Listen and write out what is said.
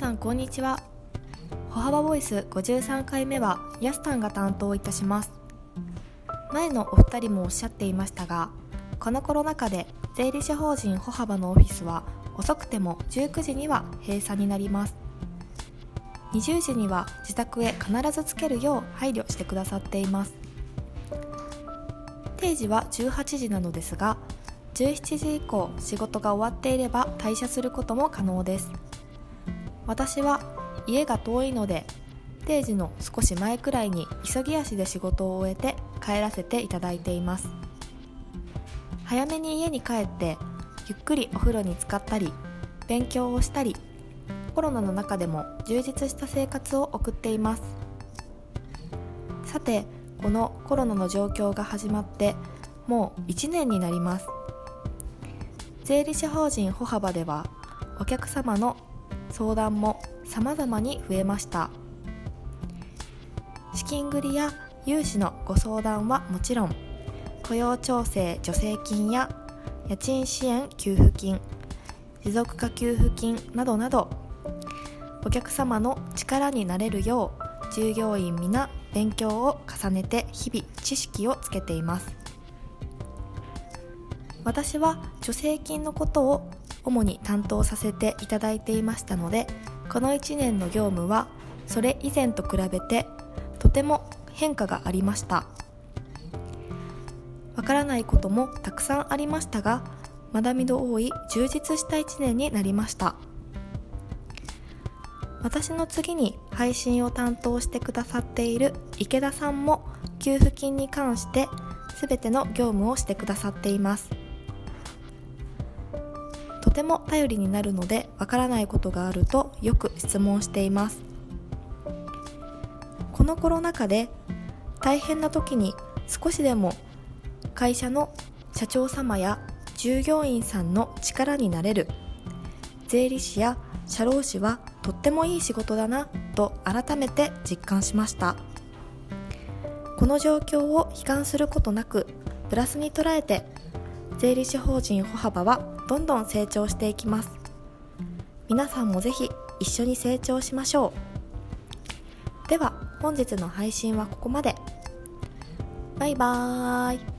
さんこんにちは。歩幅ボイス53回目はヤスタンが担当いたします。前のお二人もおっしゃっていましたがこのコロナ禍で税理士法人歩幅のオフィスは遅くても19時には閉鎖になります。20時には自宅へ必ずつけるよう配慮してくださっています。定時は18時なのですが17時以降仕事が終わっていれば退社することも可能です。私は家が遠いので定時の少し前くらいに急ぎ足で仕事を終えて帰らせていただいています。早めに家に帰ってゆっくりお風呂に浸かったり勉強をしたりコロナの中でも充実した生活を送っています。さてこのコロナの状況が始まってもう1年になります。税理士法人歩幅ではお客様の相談も様々に増えました。資金繰りや融資のご相談はもちろん雇用調整助成金や家賃支援給付金持続化給付金などなどお客様の力になれるよう従業員皆勉強を重ねて日々知識をつけています。私は助成金のことを主に担当させていただいていましたのでこの1年の業務はそれ以前と比べてとても変化がありました。わからないこともたくさんありましたが学びの多い充実した1年になりました。私の次に配信を担当してくださっている池田さんも給付金に関して全ての業務をしてくださっています。ても頼りになるのでわからないことがあるとよく質問しています。このコロナ禍で大変な時に少しでも会社の社長様や従業員さんの力になれる。税理士や社労士はとってもいい仕事だなと改めて実感しました。この状況を悲観することなくプラスに捉えて税理士法人歩幅はどんどん成長していきます。皆さんもぜひ一緒に成長しましょう。では本日の配信はここまで。バイバーイ。